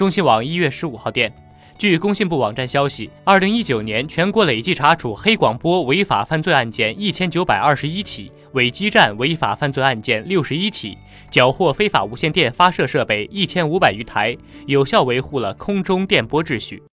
中新网一月十五号电。据工信部网站消息二零一九年全国累计查处黑广播违法犯罪案件一千九百二十一起伪基站违法犯罪案件六十一起缴获非法无线电发射设备一千五百余台有效维护了空中电波秩序。